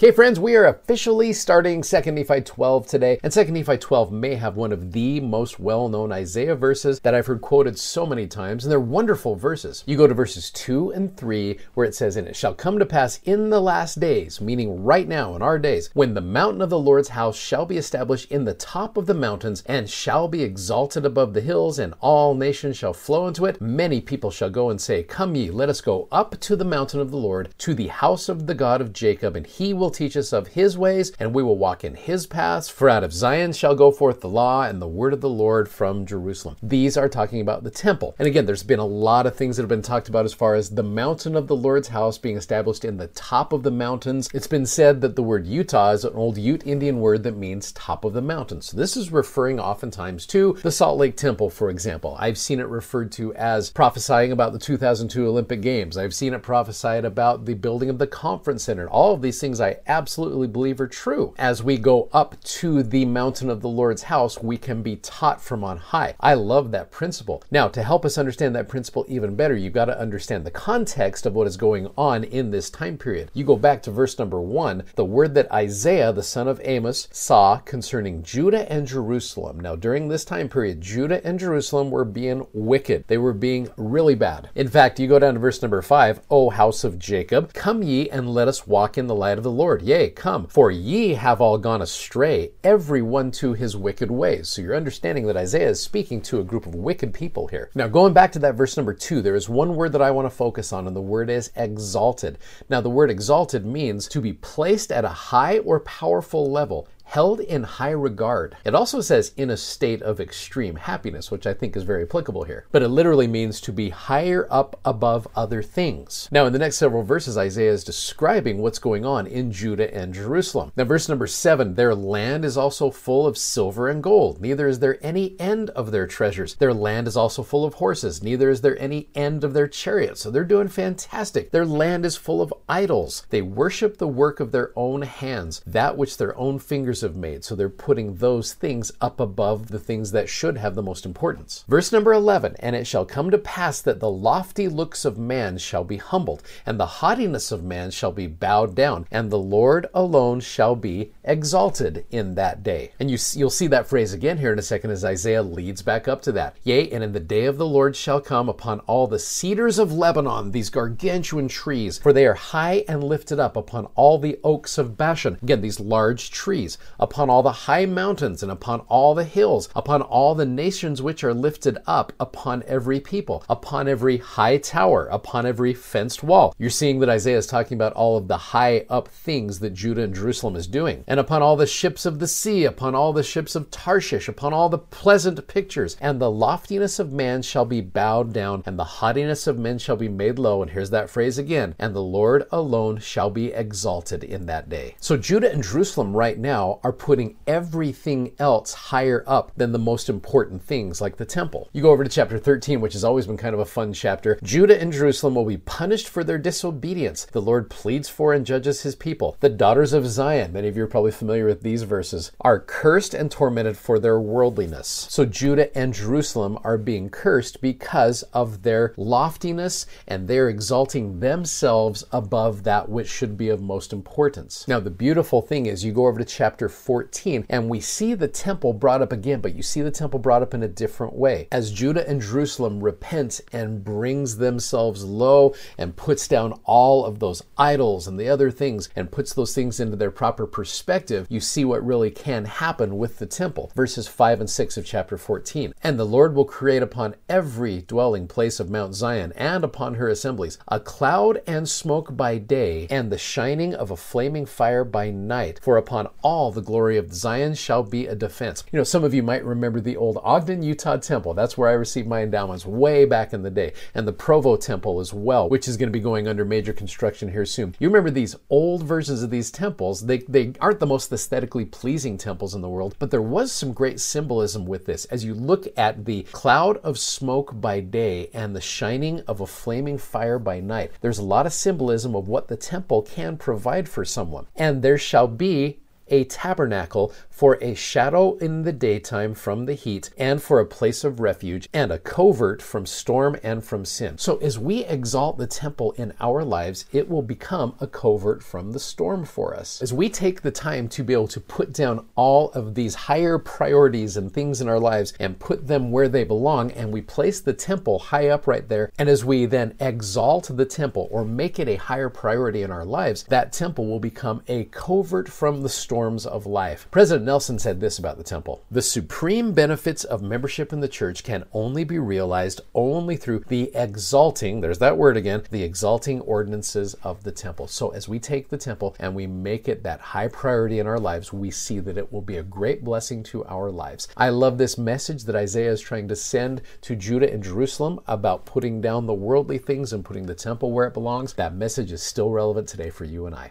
Okay, friends, we are officially starting 2 Nephi 12 today, and 2 Nephi 12 may have one of the most well known Isaiah verses that I've heard quoted so many times, and they're wonderful verses. You go to verses 2 and 3, where it says, And it shall come to pass in the last days, meaning right now in our days, when the mountain of the Lord's house shall be established in the top of the mountains, and shall be exalted above the hills, and all nations shall flow into it. Many people shall go and say, Come ye, let us go up to the mountain of the Lord, to the house of the God of Jacob, and he will will teach us of his ways, and we will walk in his paths. For out of Zion shall go forth the law and the word of the Lord from Jerusalem. These are talking about the temple. And again, there's been a lot of things that have been talked about as far as the mountain of the Lord's house being established in the top of the mountains. It's been said that the word Utah is an old Ute Indian word that means top of the mountain. So this is referring oftentimes to the Salt Lake Temple, for example. I've seen it referred to as prophesying about the 2002 Olympic Games. I've seen it prophesied about the building of the conference center. All of these things I absolutely believe are true. As we go up to the mountain of the Lord's house, we can be taught from on high. I love that principle. Now, to help us understand that principle even better, you've got to understand the context of what is going on in this time period. You go back to verse number one, the word that Isaiah, the son of Amos, saw concerning Judah and Jerusalem. Now, during this time period, Judah and Jerusalem were being wicked. They were being really bad. In fact, you go down to verse number five, O house of Jacob, come ye and let us walk in the light of the Lord. Lord, Yea, come, for ye have all gone astray, every one to his wicked ways. So you're understanding that Isaiah is speaking to a group of wicked people here. Now, going back to that verse number two, there is one word that I want to focus on, and the word is exalted. Now, the word exalted means to be placed at a high or powerful level held in high regard. It also says in a state of extreme happiness, which I think is very applicable here. But it literally means to be higher up above other things. Now, in the next several verses, Isaiah is describing what's going on in Judah and Jerusalem. Now, verse number seven their land is also full of silver and gold, neither is there any end of their treasures. Their land is also full of horses, neither is there any end of their chariots. So they're doing fantastic. Their land is full of idols. They worship the work of their own hands, that which their own fingers have made. So they're putting those things up above the things that should have the most importance. Verse number 11 And it shall come to pass that the lofty looks of man shall be humbled, and the haughtiness of man shall be bowed down, and the Lord alone shall be exalted in that day. And you, you'll see that phrase again here in a second as Isaiah leads back up to that. Yea, and in the day of the Lord shall come upon all the cedars of Lebanon, these gargantuan trees, for they are high and lifted up upon all the oaks of Bashan. Again, these large trees upon all the high mountains and upon all the hills, upon all the nations which are lifted up, upon every people, upon every high tower, upon every fenced wall. You're seeing that Isaiah is talking about all of the high up things that Judah and Jerusalem is doing. And upon all the ships of the sea, upon all the ships of Tarshish, upon all the pleasant pictures, and the loftiness of man shall be bowed down, and the haughtiness of men shall be made low. And here's that phrase again, and the Lord alone shall be exalted in that day. So Judah and Jerusalem right now are putting everything else higher up than the most important things like the temple. You go over to chapter 13, which has always been kind of a fun chapter. Judah and Jerusalem will be punished for their disobedience. The Lord pleads for and judges his people. The daughters of Zion, many of you are probably familiar with these verses, are cursed and tormented for their worldliness. So Judah and Jerusalem are being cursed because of their loftiness and they're exalting themselves above that which should be of most importance. Now, the beautiful thing is you go over to chapter 14, and we see the temple brought up again, but you see the temple brought up in a different way. As Judah and Jerusalem repent and brings themselves low and puts down all of those idols and the other things and puts those things into their proper perspective, you see what really can happen with the temple. Verses 5 and 6 of chapter 14. And the Lord will create upon every dwelling place of Mount Zion and upon her assemblies a cloud and smoke by day and the shining of a flaming fire by night. For upon all the glory of Zion shall be a defense. You know, some of you might remember the old Ogden, Utah temple. That's where I received my endowments way back in the day. And the Provo temple as well, which is going to be going under major construction here soon. You remember these old versions of these temples, they, they aren't the most aesthetically pleasing temples in the world, but there was some great symbolism with this. As you look at the cloud of smoke by day and the shining of a flaming fire by night, there's a lot of symbolism of what the temple can provide for someone. And there shall be a tabernacle for a shadow in the daytime from the heat, and for a place of refuge, and a covert from storm and from sin. So, as we exalt the temple in our lives, it will become a covert from the storm for us. As we take the time to be able to put down all of these higher priorities and things in our lives and put them where they belong, and we place the temple high up right there, and as we then exalt the temple or make it a higher priority in our lives, that temple will become a covert from the storms of life. President Nelson said this about the temple The supreme benefits of membership in the church can only be realized only through the exalting, there's that word again, the exalting ordinances of the temple. So as we take the temple and we make it that high priority in our lives, we see that it will be a great blessing to our lives. I love this message that Isaiah is trying to send to Judah and Jerusalem about putting down the worldly things and putting the temple where it belongs. That message is still relevant today for you and I.